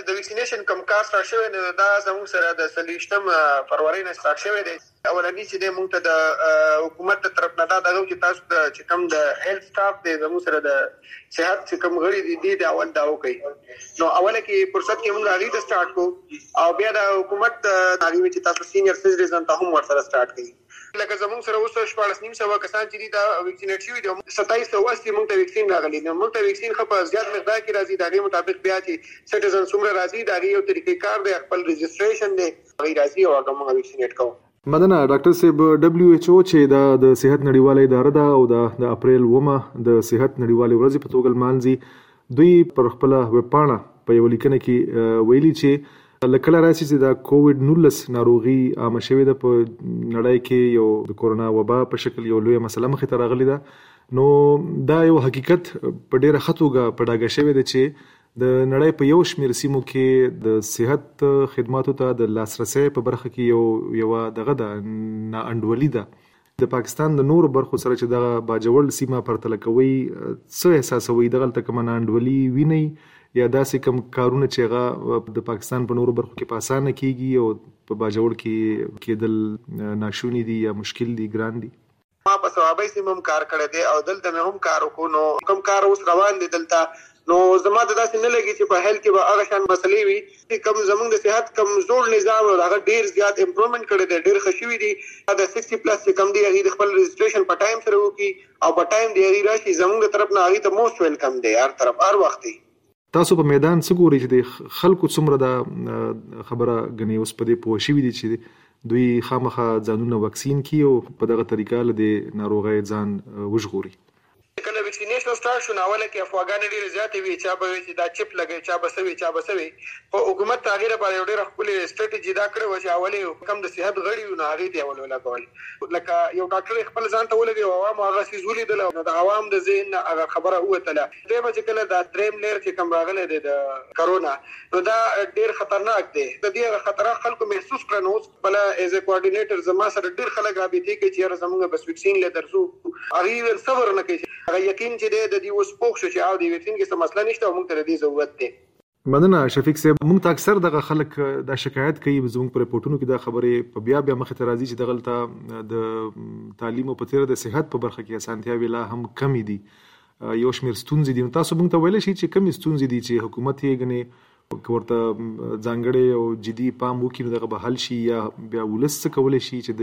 چې د ویکسینیشن کم کار سره شوی نو دا زموږ سره د سلیشتم فروری نه سٹارټ شوی دی. اولنی چې د مونږ ته د حکومت تر طرف نه دا دغه چې تاسو د چې کم د هیلث سټاف دی، زموږ سره د صحت چې کم غړي دي دي د اول دا وکي نو اوله کې فرصت کې مونږ غوړي ته سٹارټ کو او بیا د حکومت هغه چې تاسو سینیئر سټیزن ته هم ورسره سٹارټ کړئ. لکه زموږ سره اوس شپږ نیم سو کسان چې دي دا ویکسینیټ شوي دي 2780 موږ ته ویکسین راغلي دي. موږ ته ویکسین خو په زیات مقدار کې راځي دا غي مطابق بیا چې سټیزن څومره راځي دا غي یو طریقې کار دی، خپل ريجستریشن دی غي راځي او هغه موږ ویکسینیټ کوو. مدنه ډاکټر صاحب دبليو ایچ او چې دا د صحت نړیواله اداره ده او دا د اپریل ومه د صحت نړیواله ورځ په توګه مانځي دوی پر خپل ویب پاڼه په یو لیکنه کې ویلي چې لکه راځي چې د کووډ 19 ناروغي عام شوې ده، په نړۍ کې یو د کورونا وبا په شکل یو لوی مسله مخې ته راغلي ده. نو دا یو حقیقت په ډیره خطوګه په ډاګه شوې ده چې د نړۍ په یو شمېر سیمو کې د صحت خدماتو ته د لاسرسي په برخه کې یو یو دغه د ناانډولي ده. د پاکستان د نور برخو سره چې د باجوړ سیمه پرتل کوي، څه احساسوي؟ دغه تکمن ناانډولي ویني یا داسې کم کارونه چې هغه د پاکستان په نورو برخو کې په اسانه کیږي او په باجوړ کې کېدل ناشونی دي یا مشکل دي، ګران دي؟ ما په ثوابي سیمم کار کړی دی او دلته مې هم کار وکړو نو کوم کار اوس روان دي دلته نو زما د داسې نه لګي چې په هیل کې به هغه شان مسلې وي. چې کم زمونږ د صحت کمزور نظام او هغه ډیر زیات امپروومنت کړی دی ډیر خشوي دي. دا 60 پلس چې کم دی هغه خپل رجسټریشن په ټایم سره وکي او په ټایم دی هغه راشي، زمونږ طرف نه هغه ته موست ویلکم دی، هر طرف، هر وخت دی. تاسو په میدان څه ګوري چې خلکو څومره د خبره غني اوس په دې پوه شي دي چې دوی خامخا ځانونه وکسین کیو په دغه طریقه له ناروغي ځان وژغوري. کله ویکسینیشن سٹارټ شو ناوله کې افغان ډیر زیات وی چا به چې دا چپ لګي چا به سوي، چا به سوي. خو حکومت تغییر پر یو ډیر خپل استراتیژي دا کړو چې اوله کم د صحت غړي نه هغه دی اول ولا کول لکه یو ډاکټر خپل ځان ته ولګي او عوام هغه سيزولي دل نو د عوام د ذهن هغه خبره وته لا دې به چې کله دا دریم لیر چې کم راغله دی، د کرونا، نو دا ډیر خطرناک دی. د دې خطر خلکو محسوس کړي نو بل ایز ا کوارډینیټر زما سره ډیر خلک رابطې کوي چې زموږ بس ویکسین لیدر سو هغه صبر نه کوي هغه یقین چې دی د دې اوس پوښ شو چې او د ویکسین کې څه مسله نشته او موږ ته د ضرورت دی. مننه، شفیق صاحب، موږ ته اکثر دغه خلک دا شکایت کوي زموږ پر رپورټونو کې دا خبره په بیا بیا مخه ته راځي چې دغه ته د تعلیم او په تیر د صحت په برخه کې اسانتیا ویلا هم کمی دي. یو شمیر ستونزې دي. تاسو موږ ته ویل شي چې کمی ستونزې دي چې حکومت یې غني ورته ځانګړي او جدي پام وکړي دغه به حل شي یا بیا ولس څه کول شي چې د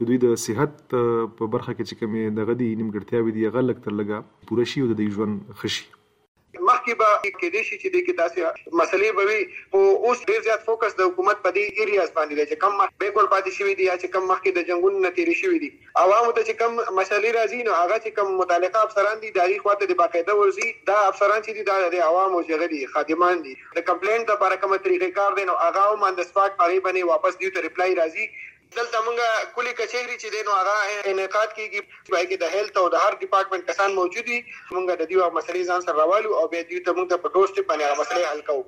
د دوی د صحت په برخه کې چې کومې دغه دي نیمګړتیاوې دي، هغه لږ تر لږه پوره شي او د ژوند خشي مخکې به کې دي شي چې د کې داسې مسلې به وي او اوس ډیر زیات فوکس د حکومت په دې ایریاز باندې دی، چې کم بیکول پاتې شوی دي یا چې کم مخکې د جنگونو نه تیری شوی دي. عوامو ته چې کم مسلې راځي، نو هغه چې کم متعلقه افسران دي دایي خواته د باقاعده ورزي دا افسران چې دي، دا د عوامو چې غدي خادمان دي. د کمپلینټ د لپاره کومه طریقې کار دي نو هغه هم د سپاټ پاري باندې واپس دیو ته ریپلای راځي. دلته موږ کلی کچېری چې دینو هغه انعقاد کیږي چې کې د هیلث او د هر ډپارټمنټ کسان موجود دي موږ د دې مسلې ځان سره راوالو، او به دې ته موږ په دوست باندې هغه مسلې حل کوو